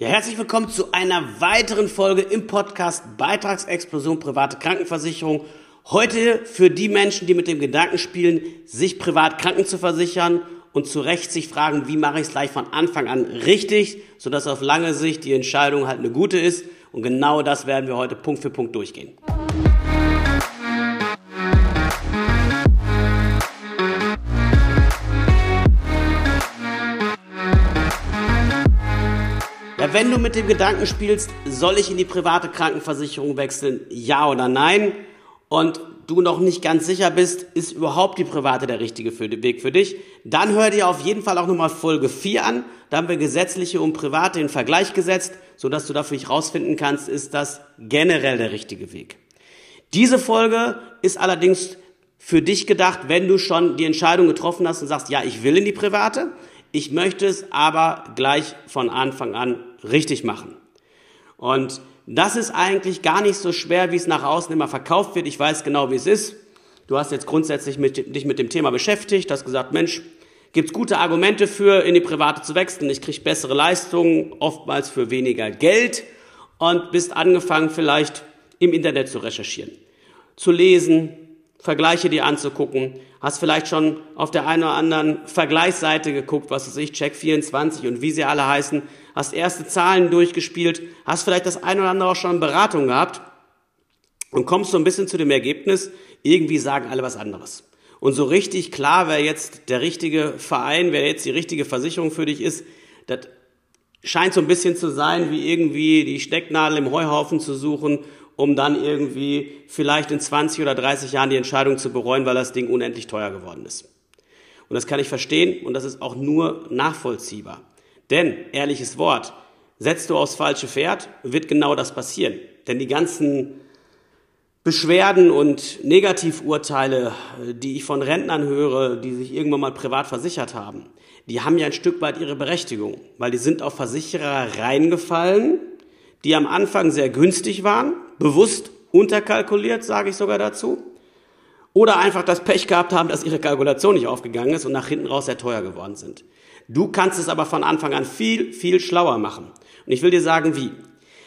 Ja, herzlich willkommen zu einer weiteren Folge im Podcast Beitragsexplosion private Krankenversicherung. Heute für die Menschen, die mit dem Gedanken spielen, sich privat kranken zu versichern und zu Recht sich fragen, wie mache ich es gleich von Anfang an richtig, sodass auf lange Sicht die Entscheidung halt eine gute ist. Und genau das werden wir heute Punkt für Punkt durchgehen. Wenn du mit dem Gedanken spielst, soll ich in die private Krankenversicherung wechseln, ja oder nein, und du noch nicht ganz sicher bist, ist überhaupt die private der richtige Weg für dich, dann hör dir auf jeden Fall auch nochmal Folge 4 an. Da haben wir gesetzliche und private in Vergleich gesetzt, sodass du dafür nicht rausfinden kannst, ist das generell der richtige Weg. Diese Folge ist allerdings für dich gedacht, wenn du schon die Entscheidung getroffen hast und sagst, ja, ich will in die private, ich möchte es aber gleich von Anfang an richtig machen. Und das ist eigentlich gar nicht so schwer, wie es nach außen immer verkauft wird. Ich weiß genau, wie es ist. Du hast jetzt grundsätzlich mit, dich mit dem Thema beschäftigt, hast gesagt, Mensch, gibt's gute Argumente für, in die Private zu wechseln. Ich kriege bessere Leistungen, oftmals für weniger Geld und bist angefangen, vielleicht im Internet zu recherchieren, zu lesen, Vergleiche dir anzugucken. Hast vielleicht schon auf der einen oder anderen Vergleichsseite geguckt, was weiß ich, Check24 und wie sie alle heißen. Hast erste Zahlen durchgespielt. Hast vielleicht das eine oder andere auch schon in Beratung gehabt. Und kommst so ein bisschen zu dem Ergebnis, irgendwie sagen alle was anderes. Und so richtig klar, wer jetzt der richtige Verein, wer jetzt die richtige Versicherung für dich ist, das scheint so ein bisschen zu sein, wie irgendwie die Stecknadel im Heuhaufen zu suchen um dann irgendwie vielleicht in 20 oder 30 Jahren die Entscheidung zu bereuen, weil das Ding unendlich teuer geworden ist. Und das kann ich verstehen und das ist auch nur nachvollziehbar. Denn, ehrliches Wort, setzt du aufs falsche Pferd, wird genau das passieren. Denn die ganzen Beschwerden und Negativurteile, die ich von Rentnern höre, die sich irgendwann mal privat versichert haben, die haben ja ein Stück weit ihre Berechtigung, weil die sind auf Versicherer reingefallen, die am Anfang sehr günstig waren, bewusst unterkalkuliert, sage ich sogar dazu, oder einfach das Pech gehabt haben, dass ihre Kalkulation nicht aufgegangen ist und nach hinten raus sehr teuer geworden sind. Du kannst es aber von Anfang an viel, viel schlauer machen. Und ich will dir sagen, wie.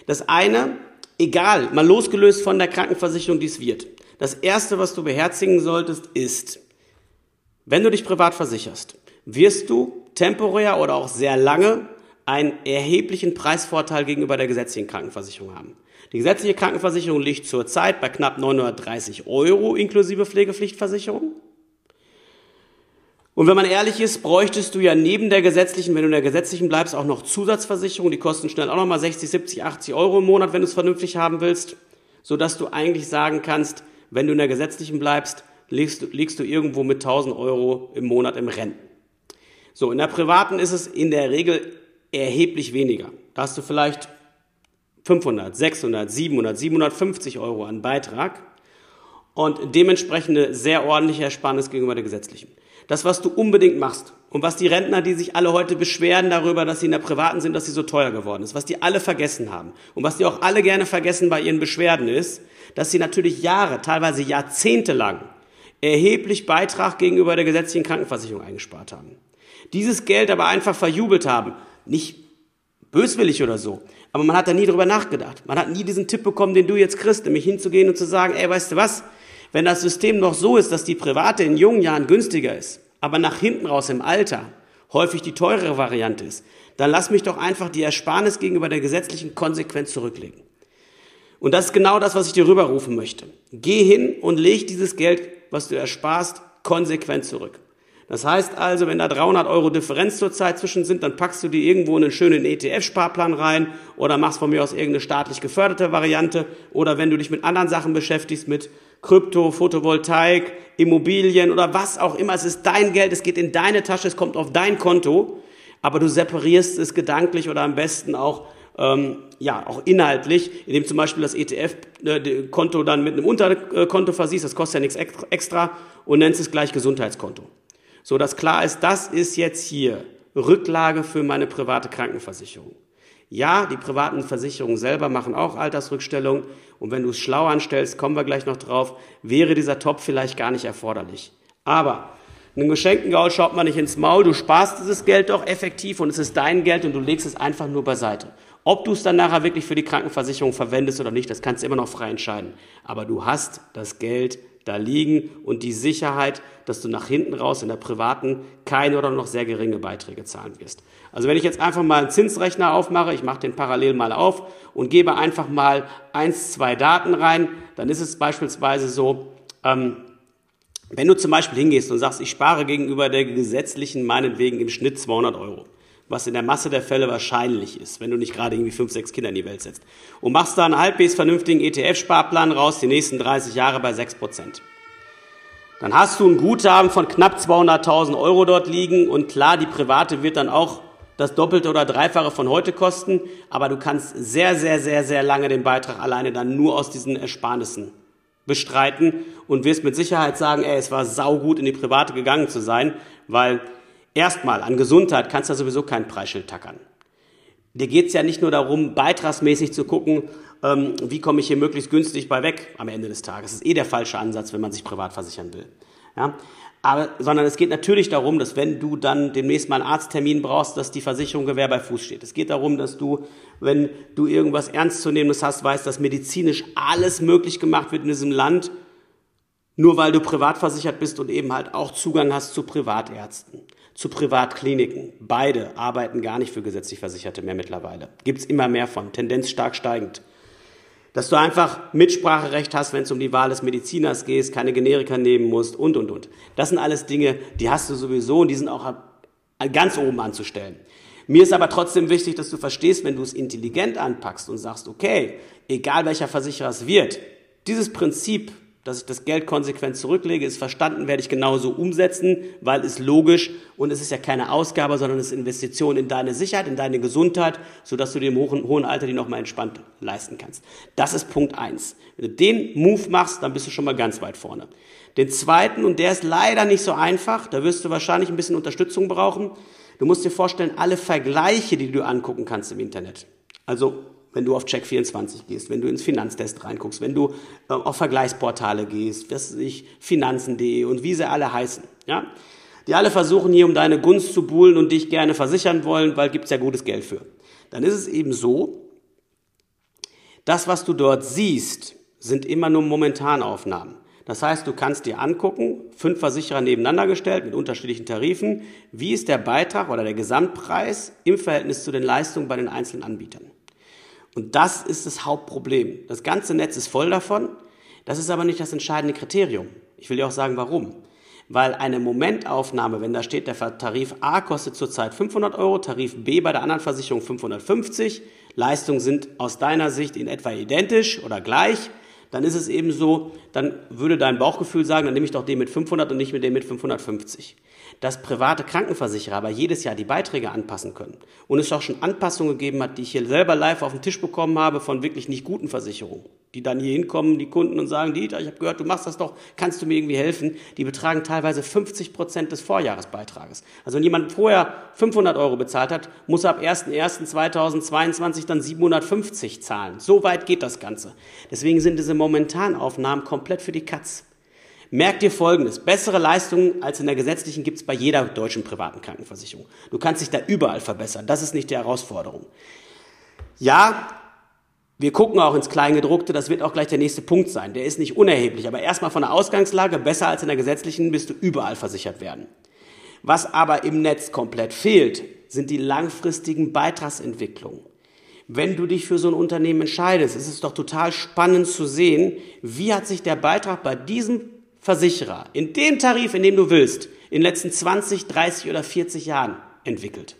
Das eine, egal, mal losgelöst von der Krankenversicherung, die es wird. Das erste, was du beherzigen solltest, ist, wenn du dich privat versicherst, wirst du temporär oder auch sehr lange einen erheblichen Preisvorteil gegenüber der gesetzlichen Krankenversicherung haben. Die gesetzliche Krankenversicherung liegt zurzeit bei knapp 930 Euro inklusive Pflegepflichtversicherung. Und wenn man ehrlich ist, bräuchtest du ja neben der gesetzlichen, wenn du in der gesetzlichen bleibst, auch noch Zusatzversicherung. Die kosten schnell auch nochmal 60, 70, 80 Euro im Monat, wenn du es vernünftig haben willst. Sodass du eigentlich sagen kannst, wenn du in der gesetzlichen bleibst, liegst du, liegst du irgendwo mit 1000 Euro im Monat im Rennen. So, in der privaten ist es in der Regel erheblich weniger. Da hast du vielleicht 500, 600, 700, 750 Euro an Beitrag und dementsprechend eine sehr ordentliche Ersparnis gegenüber der gesetzlichen. Das, was du unbedingt machst und was die Rentner, die sich alle heute beschweren darüber, dass sie in der privaten sind, dass sie so teuer geworden ist, was die alle vergessen haben und was die auch alle gerne vergessen bei ihren Beschwerden ist, dass sie natürlich Jahre, teilweise Jahrzehnte lang erheblich Beitrag gegenüber der gesetzlichen Krankenversicherung eingespart haben. Dieses Geld aber einfach verjubelt haben. Nicht böswillig oder so, aber man hat da nie drüber nachgedacht. Man hat nie diesen Tipp bekommen, den du jetzt kriegst, nämlich hinzugehen und zu sagen, ey, weißt du was? Wenn das System noch so ist, dass die private in jungen Jahren günstiger ist, aber nach hinten raus im Alter häufig die teurere Variante ist, dann lass mich doch einfach die Ersparnis gegenüber der gesetzlichen Konsequenz zurücklegen. Und das ist genau das, was ich dir rüberrufen möchte. Geh hin und leg dieses Geld, was du ersparst, konsequent zurück. Das heißt also, wenn da 300 Euro Differenz zurzeit zwischen sind, dann packst du die irgendwo in einen schönen ETF-Sparplan rein oder machst von mir aus irgendeine staatlich geförderte Variante oder wenn du dich mit anderen Sachen beschäftigst, mit Krypto, Photovoltaik, Immobilien oder was auch immer. Es ist dein Geld, es geht in deine Tasche, es kommt auf dein Konto, aber du separierst es gedanklich oder am besten auch ähm, ja, auch inhaltlich, indem zum Beispiel das ETF-Konto äh, dann mit einem Unterkonto versiehst, das kostet ja nichts extra, und nennst es gleich Gesundheitskonto so dass klar ist, das ist jetzt hier Rücklage für meine private Krankenversicherung. Ja, die privaten Versicherungen selber machen auch Altersrückstellungen und wenn du es schlau anstellst, kommen wir gleich noch drauf, wäre dieser Topf vielleicht gar nicht erforderlich. Aber einem geschenkten Gaul schaut man nicht ins Maul, du sparst dieses Geld doch effektiv und es ist dein Geld und du legst es einfach nur beiseite. Ob du es dann nachher wirklich für die Krankenversicherung verwendest oder nicht, das kannst du immer noch frei entscheiden. Aber du hast das Geld da liegen und die Sicherheit, dass du nach hinten raus in der privaten keine oder noch sehr geringe Beiträge zahlen wirst. Also wenn ich jetzt einfach mal einen Zinsrechner aufmache, ich mache den parallel mal auf und gebe einfach mal eins, zwei Daten rein, dann ist es beispielsweise so, ähm, wenn du zum Beispiel hingehst und sagst, ich spare gegenüber der gesetzlichen meinetwegen im Schnitt 200 Euro, was in der Masse der Fälle wahrscheinlich ist, wenn du nicht gerade irgendwie fünf, sechs Kinder in die Welt setzt. Und machst da einen halbwegs vernünftigen ETF-Sparplan raus, die nächsten 30 Jahre bei 6 Prozent. Dann hast du ein Guthaben von knapp 200.000 Euro dort liegen und klar, die private wird dann auch das Doppelte oder Dreifache von heute kosten, aber du kannst sehr, sehr, sehr, sehr lange den Beitrag alleine dann nur aus diesen Ersparnissen bestreiten und wirst mit Sicherheit sagen, ey, es war saugut in die private gegangen zu sein, weil Erstmal, an Gesundheit kannst du sowieso kein Preisschild tackern. Dir geht es ja nicht nur darum, beitragsmäßig zu gucken, ähm, wie komme ich hier möglichst günstig bei weg am Ende des Tages. Das ist eh der falsche Ansatz, wenn man sich privat versichern will. Ja? Aber, sondern es geht natürlich darum, dass wenn du dann demnächst mal einen Arzttermin brauchst, dass die Versicherung Gewehr bei Fuß steht. Es geht darum, dass du, wenn du irgendwas Ernstzunehmendes hast, weißt, dass medizinisch alles möglich gemacht wird in diesem Land, nur weil du privat versichert bist und eben halt auch Zugang hast zu Privatärzten zu Privatkliniken. Beide arbeiten gar nicht für gesetzlich Versicherte mehr mittlerweile. Gibt es immer mehr von, Tendenz stark steigend. Dass du einfach Mitspracherecht hast, wenn es um die Wahl des Mediziners geht, keine Generika nehmen musst und, und, und. Das sind alles Dinge, die hast du sowieso und die sind auch ganz oben anzustellen. Mir ist aber trotzdem wichtig, dass du verstehst, wenn du es intelligent anpackst und sagst, okay, egal welcher Versicherer es wird, dieses Prinzip dass ich das Geld konsequent zurücklege, ist verstanden, werde ich genauso umsetzen, weil es logisch und es ist ja keine Ausgabe, sondern es ist Investition in deine Sicherheit, in deine Gesundheit, sodass du dir im hohen, hohen Alter die nochmal entspannt leisten kannst. Das ist Punkt eins. Wenn du den Move machst, dann bist du schon mal ganz weit vorne. Den zweiten, und der ist leider nicht so einfach, da wirst du wahrscheinlich ein bisschen Unterstützung brauchen. Du musst dir vorstellen, alle Vergleiche, die du angucken kannst im Internet. Also wenn du auf Check24 gehst, wenn du ins Finanztest reinguckst, wenn du äh, auf Vergleichsportale gehst, was ich Finanzen.de und wie sie alle heißen, ja, die alle versuchen hier um deine Gunst zu buhlen und dich gerne versichern wollen, weil gibt's ja gutes Geld für. Dann ist es eben so, das, was du dort siehst, sind immer nur Momentanaufnahmen. Das heißt, du kannst dir angucken, fünf Versicherer nebeneinander gestellt mit unterschiedlichen Tarifen, wie ist der Beitrag oder der Gesamtpreis im Verhältnis zu den Leistungen bei den einzelnen Anbietern. Und das ist das Hauptproblem. Das ganze Netz ist voll davon. Das ist aber nicht das entscheidende Kriterium. Ich will dir auch sagen, warum. Weil eine Momentaufnahme, wenn da steht, der Tarif A kostet zurzeit 500 Euro, Tarif B bei der anderen Versicherung 550, Leistungen sind aus deiner Sicht in etwa identisch oder gleich, dann ist es eben so, dann würde dein Bauchgefühl sagen, dann nehme ich doch den mit 500 und nicht mit dem mit 550 dass private Krankenversicherer aber jedes Jahr die Beiträge anpassen können. Und es auch schon Anpassungen gegeben hat, die ich hier selber live auf den Tisch bekommen habe von wirklich nicht guten Versicherungen, die dann hier hinkommen, die Kunden und sagen, Dieter, ich habe gehört, du machst das doch, kannst du mir irgendwie helfen? Die betragen teilweise 50 Prozent des Vorjahresbeitrages. Also wenn jemand vorher 500 Euro bezahlt hat, muss er ab 1.1.2022 dann 750 zahlen. So weit geht das Ganze. Deswegen sind diese Momentanaufnahmen komplett für die Katz. Merk dir Folgendes. Bessere Leistungen als in der gesetzlichen gibt es bei jeder deutschen privaten Krankenversicherung. Du kannst dich da überall verbessern. Das ist nicht die Herausforderung. Ja, wir gucken auch ins Kleingedruckte, das wird auch gleich der nächste Punkt sein. Der ist nicht unerheblich, aber erstmal von der Ausgangslage, besser als in der gesetzlichen, bist du überall versichert werden. Was aber im Netz komplett fehlt, sind die langfristigen Beitragsentwicklungen. Wenn du dich für so ein Unternehmen entscheidest, ist es doch total spannend zu sehen, wie hat sich der Beitrag bei diesem Versicherer in dem Tarif, in dem du willst, in den letzten 20, 30 oder 40 Jahren entwickelt.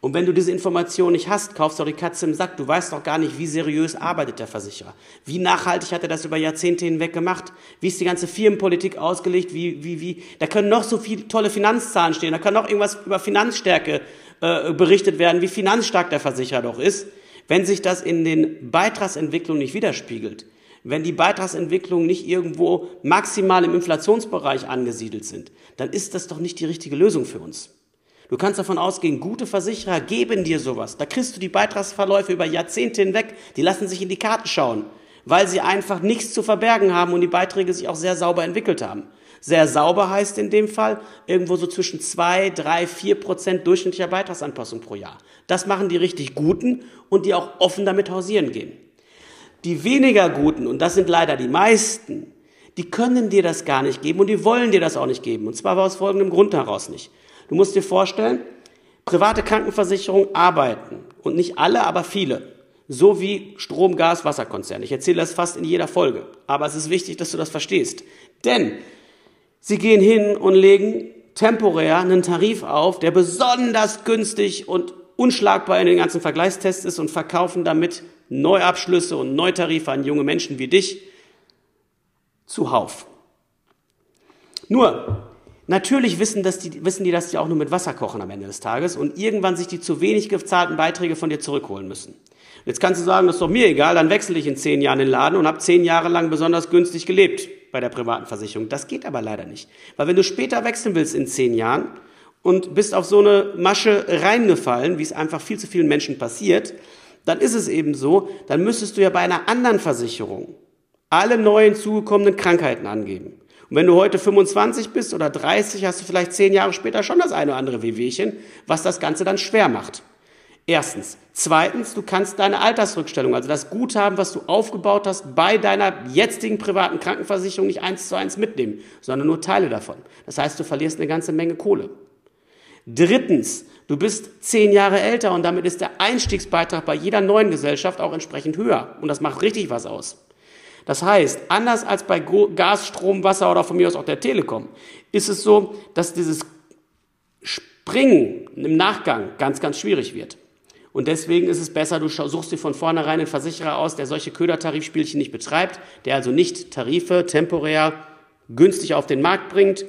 Und wenn du diese Information nicht hast, kaufst du die Katze im Sack. Du weißt doch gar nicht, wie seriös arbeitet der Versicherer. Wie nachhaltig hat er das über Jahrzehnte hinweg gemacht? Wie ist die ganze Firmenpolitik ausgelegt? Wie, wie, wie? Da können noch so viele tolle Finanzzahlen stehen. Da kann noch irgendwas über Finanzstärke äh, berichtet werden, wie finanzstark der Versicherer doch ist. Wenn sich das in den Beitragsentwicklungen nicht widerspiegelt, wenn die Beitragsentwicklungen nicht irgendwo maximal im Inflationsbereich angesiedelt sind, dann ist das doch nicht die richtige Lösung für uns. Du kannst davon ausgehen, gute Versicherer geben dir sowas. Da kriegst du die Beitragsverläufe über Jahrzehnte hinweg, die lassen sich in die Karten schauen, weil sie einfach nichts zu verbergen haben und die Beiträge sich auch sehr sauber entwickelt haben. Sehr sauber heißt in dem Fall irgendwo so zwischen 2, 3, 4 Prozent durchschnittlicher Beitragsanpassung pro Jahr. Das machen die richtig Guten und die auch offen damit hausieren gehen. Die weniger Guten, und das sind leider die meisten, die können dir das gar nicht geben und die wollen dir das auch nicht geben. Und zwar aus folgendem Grund heraus nicht. Du musst dir vorstellen, private Krankenversicherungen arbeiten und nicht alle, aber viele. So wie Strom, Gas, Wasserkonzerne. Ich erzähle das fast in jeder Folge. Aber es ist wichtig, dass du das verstehst. Denn sie gehen hin und legen temporär einen Tarif auf, der besonders günstig und unschlagbar in den ganzen Vergleichstests ist und verkaufen damit Neuabschlüsse und Neutarife an junge Menschen wie dich zuhauf. Nur, natürlich wissen, dass die, wissen die, dass die auch nur mit Wasser kochen am Ende des Tages und irgendwann sich die zu wenig gezahlten Beiträge von dir zurückholen müssen. Jetzt kannst du sagen, das ist doch mir egal, dann wechsle ich in zehn Jahren den Laden und habe zehn Jahre lang besonders günstig gelebt bei der privaten Versicherung. Das geht aber leider nicht. Weil wenn du später wechseln willst in zehn Jahren und bist auf so eine Masche reingefallen, wie es einfach viel zu vielen Menschen passiert, dann ist es eben so, dann müsstest du ja bei einer anderen Versicherung alle neuen zugekommenen Krankheiten angeben. Und wenn du heute 25 bist oder 30, hast du vielleicht zehn Jahre später schon das eine oder andere Wehwehchen, was das Ganze dann schwer macht. Erstens. Zweitens, du kannst deine Altersrückstellung, also das Guthaben, was du aufgebaut hast, bei deiner jetzigen privaten Krankenversicherung nicht eins zu eins mitnehmen, sondern nur Teile davon. Das heißt, du verlierst eine ganze Menge Kohle. Drittens, du bist zehn Jahre älter und damit ist der Einstiegsbeitrag bei jeder neuen Gesellschaft auch entsprechend höher. Und das macht richtig was aus. Das heißt, anders als bei Gas, Strom, Wasser oder von mir aus auch der Telekom, ist es so, dass dieses Springen im Nachgang ganz, ganz schwierig wird. Und deswegen ist es besser, du suchst dir von vornherein einen Versicherer aus, der solche Ködertarifspielchen nicht betreibt, der also nicht Tarife temporär günstig auf den Markt bringt.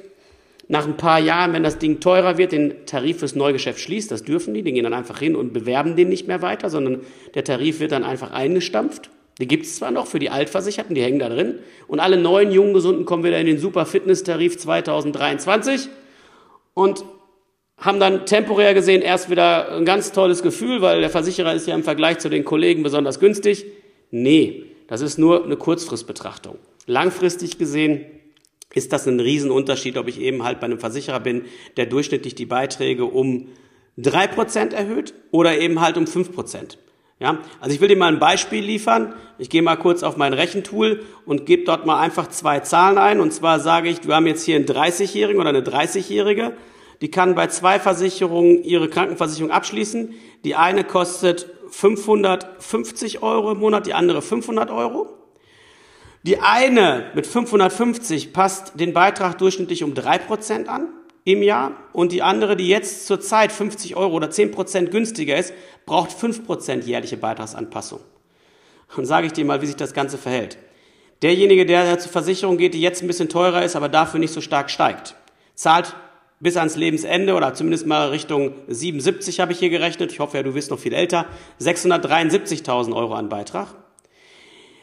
Nach ein paar Jahren, wenn das Ding teurer wird, den Tarif fürs Neugeschäft schließt, das dürfen die, die gehen dann einfach hin und bewerben den nicht mehr weiter, sondern der Tarif wird dann einfach eingestampft. Die gibt es zwar noch für die Altversicherten, die hängen da drin, und alle neuen jungen Gesunden kommen wieder in den Super Fitness Tarif 2023 und haben dann temporär gesehen erst wieder ein ganz tolles Gefühl, weil der Versicherer ist ja im Vergleich zu den Kollegen besonders günstig. Nee, das ist nur eine Kurzfristbetrachtung. Langfristig gesehen ist das ein Riesenunterschied, ob ich eben halt bei einem Versicherer bin, der durchschnittlich die Beiträge um drei Prozent erhöht oder eben halt um fünf Prozent. Ja, also ich will dir mal ein Beispiel liefern. Ich gehe mal kurz auf mein Rechentool und gebe dort mal einfach zwei Zahlen ein. Und zwar sage ich, wir haben jetzt hier einen 30-Jährigen oder eine 30-Jährige die kann bei zwei Versicherungen ihre Krankenversicherung abschließen. Die eine kostet 550 Euro im Monat, die andere 500 Euro. Die eine mit 550 passt den Beitrag durchschnittlich um drei Prozent an im Jahr und die andere, die jetzt zurzeit 50 Euro oder 10 Prozent günstiger ist, braucht 5 Prozent jährliche Beitragsanpassung. Und sage ich dir mal, wie sich das Ganze verhält. Derjenige, der zur Versicherung geht, die jetzt ein bisschen teurer ist, aber dafür nicht so stark steigt, zahlt bis ans Lebensende oder zumindest mal Richtung 77 habe ich hier gerechnet. Ich hoffe ja, du bist noch viel älter. 673.000 Euro an Beitrag.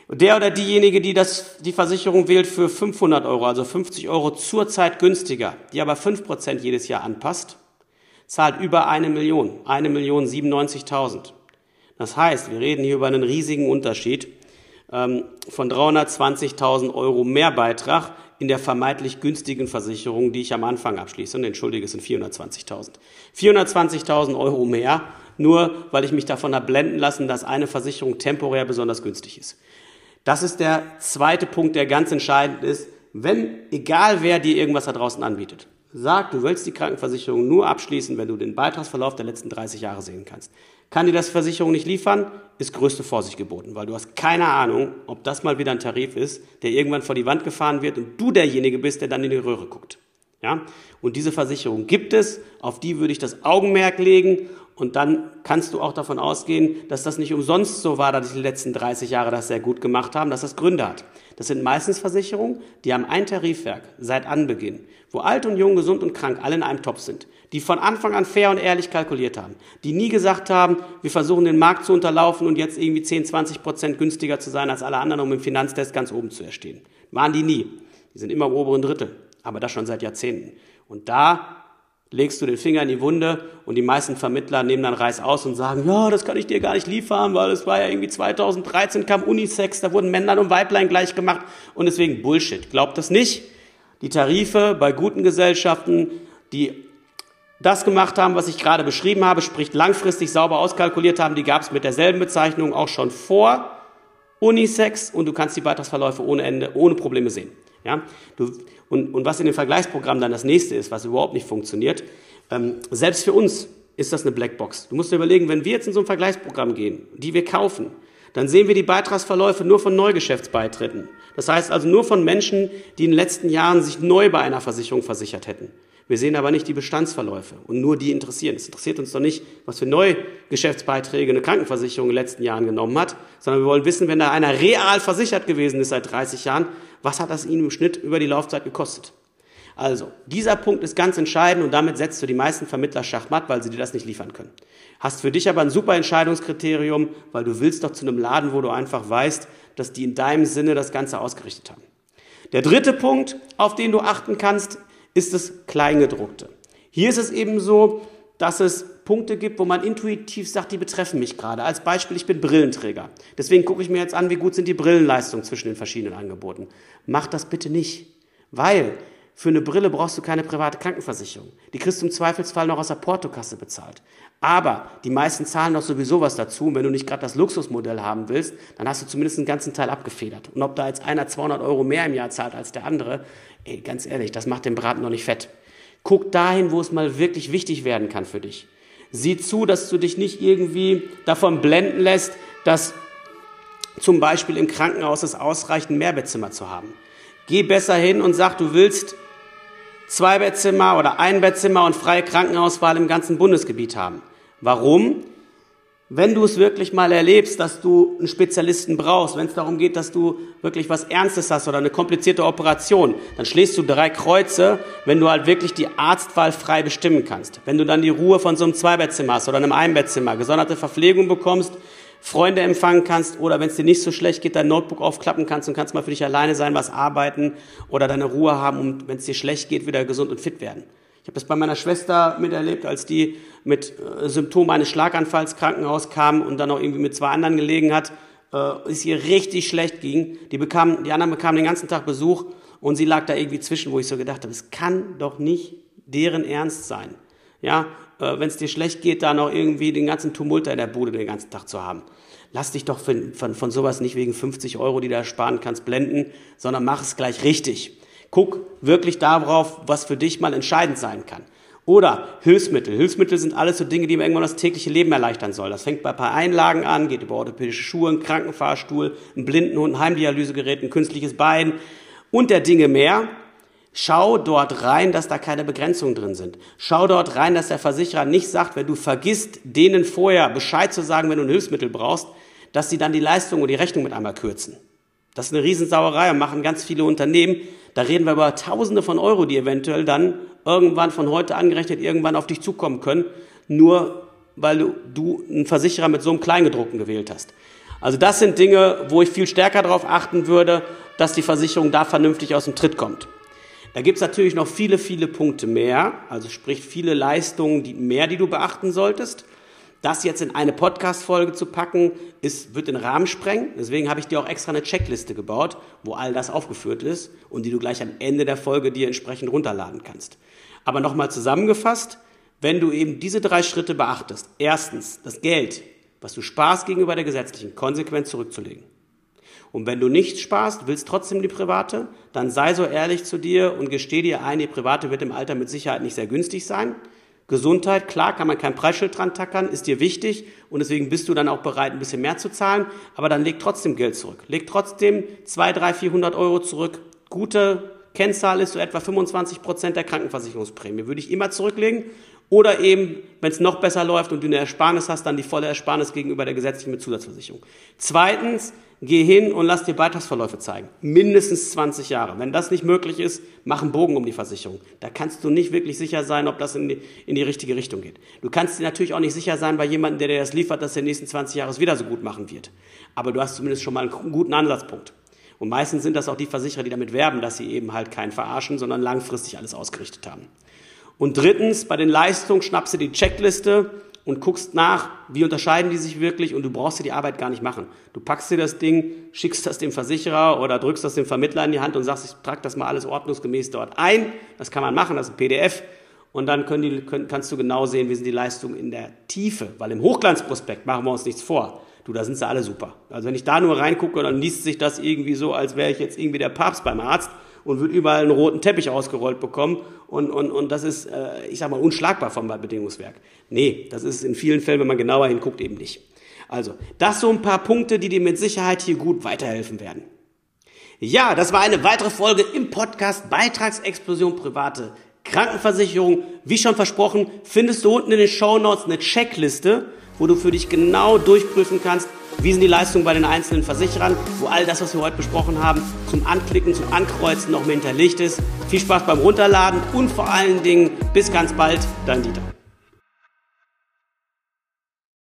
Der oder diejenige, die das, die Versicherung wählt für 500 Euro, also 50 Euro zurzeit günstiger, die aber 5% jedes Jahr anpasst, zahlt über eine Million, eine Million 97.000. Das heißt, wir reden hier über einen riesigen Unterschied ähm, von 320.000 Euro mehr Beitrag in der vermeintlich günstigen Versicherung, die ich am Anfang abschließe. Und entschuldige, es sind 420.000. 420.000 Euro mehr, nur weil ich mich davon habe blenden lassen, dass eine Versicherung temporär besonders günstig ist. Das ist der zweite Punkt, der ganz entscheidend ist. Wenn, egal wer dir irgendwas da draußen anbietet, sag, du willst die Krankenversicherung nur abschließen, wenn du den Beitragsverlauf der letzten 30 Jahre sehen kannst. Kann dir das Versicherung nicht liefern, ist größte Vorsicht geboten, weil du hast keine Ahnung, ob das mal wieder ein Tarif ist, der irgendwann vor die Wand gefahren wird und du derjenige bist, der dann in die Röhre guckt. Ja? Und diese Versicherung gibt es, auf die würde ich das Augenmerk legen und dann kannst du auch davon ausgehen, dass das nicht umsonst so war, dass die letzten 30 Jahre das sehr gut gemacht haben, dass das Gründe hat. Das sind meistens Versicherungen, die haben ein Tarifwerk seit Anbeginn, wo alt und jung, gesund und krank alle in einem Topf sind, die von Anfang an fair und ehrlich kalkuliert haben, die nie gesagt haben, wir versuchen den Markt zu unterlaufen und jetzt irgendwie 10, 20 Prozent günstiger zu sein als alle anderen, um im Finanztest ganz oben zu erstehen. Waren die nie. Die sind immer im oberen Drittel, aber das schon seit Jahrzehnten. Und da legst du den Finger in die Wunde und die meisten Vermittler nehmen dann Reis aus und sagen, ja, das kann ich dir gar nicht liefern, weil es war ja irgendwie 2013 kam Unisex, da wurden Männlein und Weiblein gleich gemacht und deswegen Bullshit. Glaubt das nicht. die Tarife bei guten Gesellschaften, die das gemacht haben, was ich gerade beschrieben habe, sprich langfristig sauber auskalkuliert haben, die gab es mit derselben Bezeichnung auch schon vor Unisex und du kannst die Beitragsverläufe ohne Ende, ohne Probleme sehen. Ja? Du, und, und was in dem Vergleichsprogramm dann das nächste ist, was überhaupt nicht funktioniert, ähm, selbst für uns ist das eine Blackbox. Du musst dir überlegen, wenn wir jetzt in so ein Vergleichsprogramm gehen, die wir kaufen, dann sehen wir die Beitragsverläufe nur von Neugeschäftsbeitritten. Das heißt also nur von Menschen, die in den letzten Jahren sich neu bei einer Versicherung versichert hätten. Wir sehen aber nicht die Bestandsverläufe und nur die interessieren. Es interessiert uns doch nicht, was für Neugeschäftsbeiträge eine Krankenversicherung in den letzten Jahren genommen hat, sondern wir wollen wissen, wenn da einer real versichert gewesen ist seit 30 Jahren, was hat das ihm im Schnitt über die Laufzeit gekostet? Also, dieser Punkt ist ganz entscheidend und damit setzt du die meisten Vermittler schachmatt, weil sie dir das nicht liefern können. Hast für dich aber ein super Entscheidungskriterium, weil du willst doch zu einem Laden, wo du einfach weißt, dass die in deinem Sinne das Ganze ausgerichtet haben. Der dritte Punkt, auf den du achten kannst, ist das Kleingedruckte. Hier ist es eben so, dass es Punkte gibt, wo man intuitiv sagt, die betreffen mich gerade. Als Beispiel, ich bin Brillenträger. Deswegen gucke ich mir jetzt an, wie gut sind die Brillenleistungen zwischen den verschiedenen Angeboten. Mach das bitte nicht, weil für eine Brille brauchst du keine private Krankenversicherung. Die kriegst du im Zweifelsfall noch aus der Portokasse bezahlt. Aber die meisten zahlen doch sowieso was dazu. Und wenn du nicht gerade das Luxusmodell haben willst, dann hast du zumindest einen ganzen Teil abgefedert. Und ob da jetzt einer 200 Euro mehr im Jahr zahlt als der andere, ey, ganz ehrlich, das macht den Braten noch nicht fett. Guck dahin, wo es mal wirklich wichtig werden kann für dich. Sieh zu, dass du dich nicht irgendwie davon blenden lässt, dass zum Beispiel im Krankenhaus es ausreicht, ein Mehrbettzimmer zu haben. Geh besser hin und sag, du willst zwei Bettzimmer oder ein Bettzimmer und freie Krankenhauswahl im ganzen Bundesgebiet haben. Warum? Wenn du es wirklich mal erlebst, dass du einen Spezialisten brauchst, wenn es darum geht, dass du wirklich was Ernstes hast oder eine komplizierte Operation, dann schlägst du drei Kreuze, wenn du halt wirklich die Arztwahl frei bestimmen kannst. Wenn du dann die Ruhe von so einem Zweibettzimmer hast oder einem Einbettzimmer, gesonderte Verpflegung bekommst, Freunde empfangen kannst oder wenn es dir nicht so schlecht geht, dein Notebook aufklappen kannst und kannst mal für dich alleine sein, was arbeiten oder deine Ruhe haben und wenn es dir schlecht geht, wieder gesund und fit werden. Ich habe das bei meiner Schwester miterlebt, als die mit äh, Symptomen eines Schlaganfalls Krankenhaus kam und dann auch irgendwie mit zwei anderen gelegen hat, äh, es ihr richtig schlecht ging. Die, bekamen, die anderen bekamen den ganzen Tag Besuch und sie lag da irgendwie zwischen, wo ich so gedacht habe, es kann doch nicht deren Ernst sein. Ja, äh, wenn es dir schlecht geht, da noch irgendwie den ganzen Tumult in der Bude den ganzen Tag zu haben. Lass dich doch von, von, von sowas nicht wegen 50 Euro, die du da sparen kannst, blenden, sondern mach es gleich richtig. Guck wirklich darauf, was für dich mal entscheidend sein kann. Oder Hilfsmittel. Hilfsmittel sind alles so Dinge, die mir irgendwann das tägliche Leben erleichtern soll. Das fängt bei ein paar Einlagen an, geht über orthopädische Schuhe, einen Krankenfahrstuhl, einen Blindenhund, ein Heimdialysegerät, ein künstliches Bein und der Dinge mehr. Schau dort rein, dass da keine Begrenzungen drin sind. Schau dort rein, dass der Versicherer nicht sagt, wenn du vergisst, denen vorher Bescheid zu sagen, wenn du ein Hilfsmittel brauchst, dass sie dann die Leistung und die Rechnung mit einmal kürzen. Das ist eine Riesensauerei und machen ganz viele Unternehmen. Da reden wir über Tausende von Euro, die eventuell dann irgendwann von heute angerechnet irgendwann auf dich zukommen können, nur weil du, du einen Versicherer mit so einem Kleingedruckten gewählt hast. Also das sind Dinge, wo ich viel stärker darauf achten würde, dass die Versicherung da vernünftig aus dem Tritt kommt. Da gibt es natürlich noch viele, viele Punkte mehr, also sprich viele Leistungen die mehr, die du beachten solltest. Das jetzt in eine Podcast-Folge zu packen, ist, wird den Rahmen sprengen. Deswegen habe ich dir auch extra eine Checkliste gebaut, wo all das aufgeführt ist und die du gleich am Ende der Folge dir entsprechend runterladen kannst. Aber nochmal zusammengefasst, wenn du eben diese drei Schritte beachtest. Erstens, das Geld, was du sparst gegenüber der gesetzlichen, konsequent zurückzulegen. Und wenn du nicht sparst, willst trotzdem die private, dann sei so ehrlich zu dir und gesteh dir ein, die private wird im Alter mit Sicherheit nicht sehr günstig sein. Gesundheit, klar, kann man kein Preisschild dran tackern, ist dir wichtig und deswegen bist du dann auch bereit, ein bisschen mehr zu zahlen, aber dann leg trotzdem Geld zurück. Leg trotzdem 2, 3, 400 Euro zurück. Gute Kennzahl ist so etwa 25 Prozent der Krankenversicherungsprämie. Würde ich immer zurücklegen oder eben, wenn es noch besser läuft und du eine Ersparnis hast, dann die volle Ersparnis gegenüber der gesetzlichen Zusatzversicherung. Zweitens, geh hin und lass dir Beitragsverläufe zeigen. Mindestens 20 Jahre. Wenn das nicht möglich ist, mach einen Bogen um die Versicherung. Da kannst du nicht wirklich sicher sein, ob das in die, in die richtige Richtung geht. Du kannst dir natürlich auch nicht sicher sein bei jemandem, der dir das liefert, dass er in den nächsten 20 Jahre es wieder so gut machen wird. Aber du hast zumindest schon mal einen guten Ansatzpunkt. Und meistens sind das auch die Versicherer, die damit werben, dass sie eben halt keinen verarschen, sondern langfristig alles ausgerichtet haben. Und drittens, bei den Leistungen schnappst du die Checkliste und guckst nach, wie unterscheiden die sich wirklich und du brauchst dir die Arbeit gar nicht machen. Du packst dir das Ding, schickst das dem Versicherer oder drückst das dem Vermittler in die Hand und sagst, ich trage das mal alles ordnungsgemäß dort ein. Das kann man machen, das ist ein PDF. Und dann können die, können, kannst du genau sehen, wie sind die Leistungen in der Tiefe. Weil im Hochglanzprospekt machen wir uns nichts vor. Du, da sind sie alle super. Also wenn ich da nur reingucke, dann liest sich das irgendwie so, als wäre ich jetzt irgendwie der Papst beim Arzt und würde überall einen roten Teppich ausgerollt bekommen. Und, und, und das ist, äh, ich sag mal, unschlagbar vom Bedingungswerk. Nee, das ist in vielen Fällen, wenn man genauer hinguckt, eben nicht. Also, das so ein paar Punkte, die dir mit Sicherheit hier gut weiterhelfen werden. Ja, das war eine weitere Folge im Podcast Beitragsexplosion private Krankenversicherung. Wie schon versprochen, findest du unten in den Show Notes eine Checkliste, wo du für dich genau durchprüfen kannst, wie sind die Leistungen bei den einzelnen Versicherern, wo all das, was wir heute besprochen haben, zum Anklicken, zum Ankreuzen noch mehr hinterlegt ist. Viel Spaß beim Runterladen und vor allen Dingen bis ganz bald, dein Dieter.